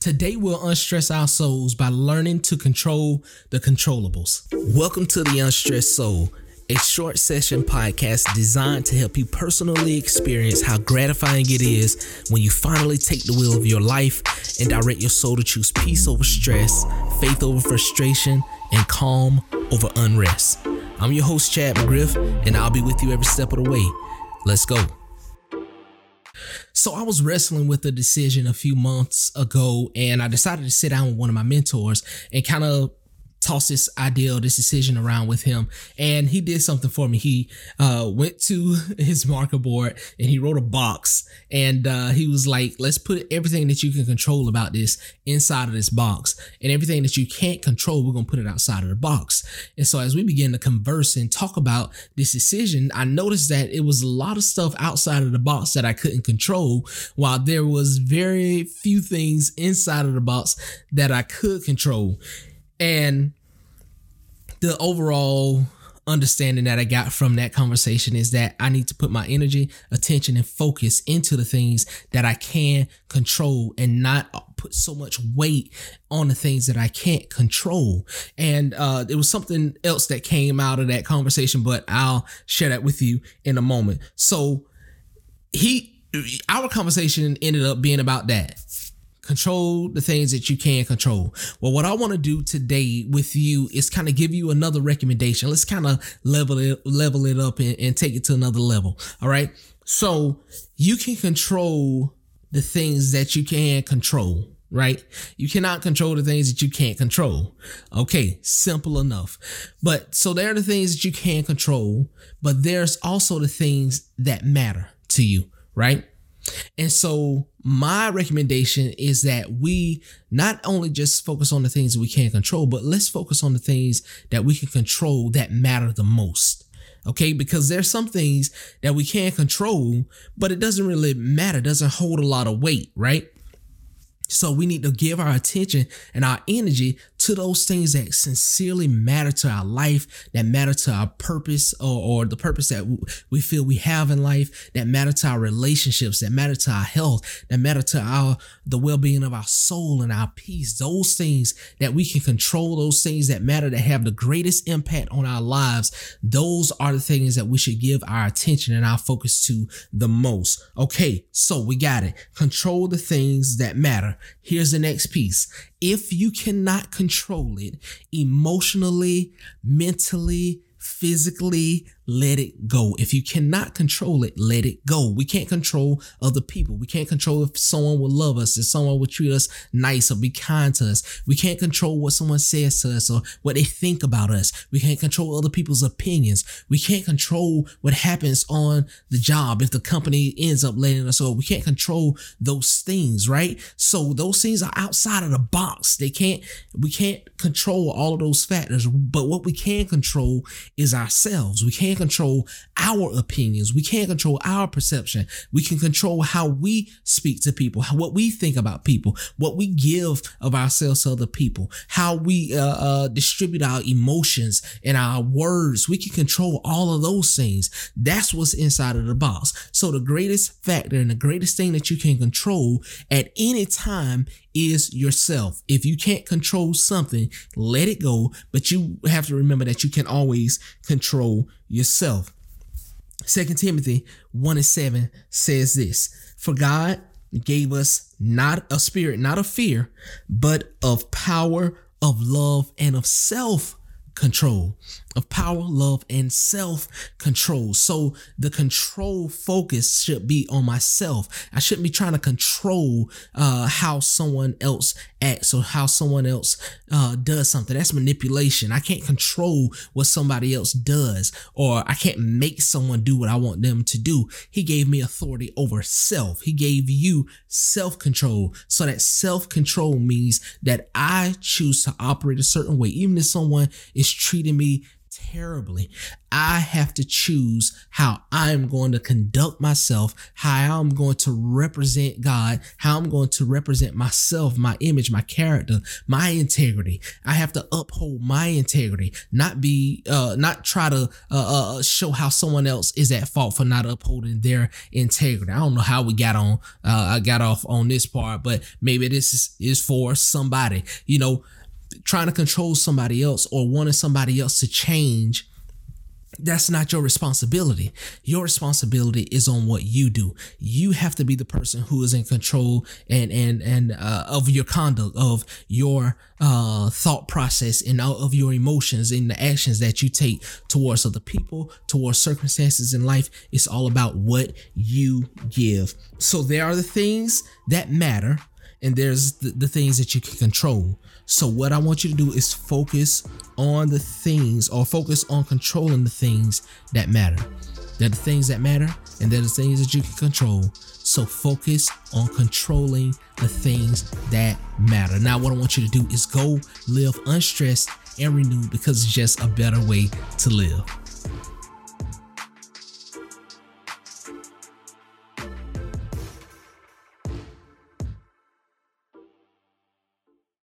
Today, we'll unstress our souls by learning to control the controllables. Welcome to the Unstressed Soul, a short session podcast designed to help you personally experience how gratifying it is when you finally take the wheel of your life and direct your soul to choose peace over stress, faith over frustration, and calm over unrest. I'm your host, Chad McGriff, and I'll be with you every step of the way. Let's go. So I was wrestling with a decision a few months ago and I decided to sit down with one of my mentors and kind of toss this idea this decision around with him. And he did something for me. He uh, went to his marker board and he wrote a box and uh, he was like let's put everything that you can control about this inside of this box. And everything that you can't control we're going to put it outside of the box. And so as we began to converse and talk about this decision i noticed that it was a lot of stuff outside of the box that i couldn't control while there was very few things inside of the box that i could control and the overall understanding that I got from that conversation is that I need to put my energy, attention, and focus into the things that I can control and not put so much weight on the things that I can't control. And uh, there was something else that came out of that conversation, but I'll share that with you in a moment. So he, our conversation ended up being about that control the things that you can control. Well, what I want to do today with you is kind of give you another recommendation. Let's kind of level it, level it up and, and take it to another level. All right. So you can control the things that you can control right? You cannot control the things that you can't control. Okay, simple enough. But so there are the things that you can control, but there's also the things that matter to you, right? And so my recommendation is that we not only just focus on the things that we can't control, but let's focus on the things that we can control that matter the most. Okay, because there's some things that we can't control, but it doesn't really matter, doesn't hold a lot of weight, right? So we need to give our attention and our energy to those things that sincerely matter to our life, that matter to our purpose or, or the purpose that we feel we have in life, that matter to our relationships, that matter to our health, that matter to our the well-being of our soul and our peace. Those things that we can control, those things that matter that have the greatest impact on our lives, those are the things that we should give our attention and our focus to the most. Okay, so we got it. Control the things that matter. Here's the next piece if you cannot control it emotionally, mentally, physically, let it go. If you cannot control it, let it go. We can't control other people. We can't control if someone will love us, if someone will treat us nice or be kind to us. We can't control what someone says to us or what they think about us. We can't control other people's opinions. We can't control what happens on the job if the company ends up letting us go. We can't control those things, right? So those things are outside of the box. They can't, we can't control all of those factors, but what we can control is ourselves. We can't control our opinions. We can't control our perception. We can control how we speak to people, what we think about people, what we give of ourselves to other people, how we uh, uh, distribute our emotions and our words. We can control all of those things. That's what's inside of the box. So the greatest factor and the greatest thing that you can control at any time is yourself. If you can't control something, let it go, but you have to remember that you can always control yourself. Second Timothy 1 and 7 says this For God gave us not a spirit, not of fear, but of power, of love, and of self control of power, love, and self control. So the control focus should be on myself. I shouldn't be trying to control uh, how someone else acts or how someone else uh, does something. That's manipulation. I can't control what somebody else does, or I can't make someone do what I want them to do. He gave me authority over self. He gave you self control. So that self control means that I choose to operate a certain way, even if someone is treating me terribly. I have to choose how I'm going to conduct myself, how I'm going to represent God, how I'm going to represent myself, my image, my character, my integrity. I have to uphold my integrity, not be, uh, not try to uh, uh, show how someone else is at fault for not upholding their integrity. I don't know how we got on, uh, I got off on this part, but maybe this is, is for somebody, you know, trying to control somebody else or wanting somebody else to change that's not your responsibility. Your responsibility is on what you do. You have to be the person who is in control and and and uh, of your conduct, of your uh, thought process, and all of your emotions and the actions that you take towards other people, towards circumstances in life. It's all about what you give. So there are the things that matter, and there's the, the things that you can control. So what I want you to do is focus on the things or focus on controlling the things that matter. They're the things that matter and they're the things that you can control. So focus on controlling the things that matter. Now, what I want you to do is go live unstressed and renewed because it's just a better way to live.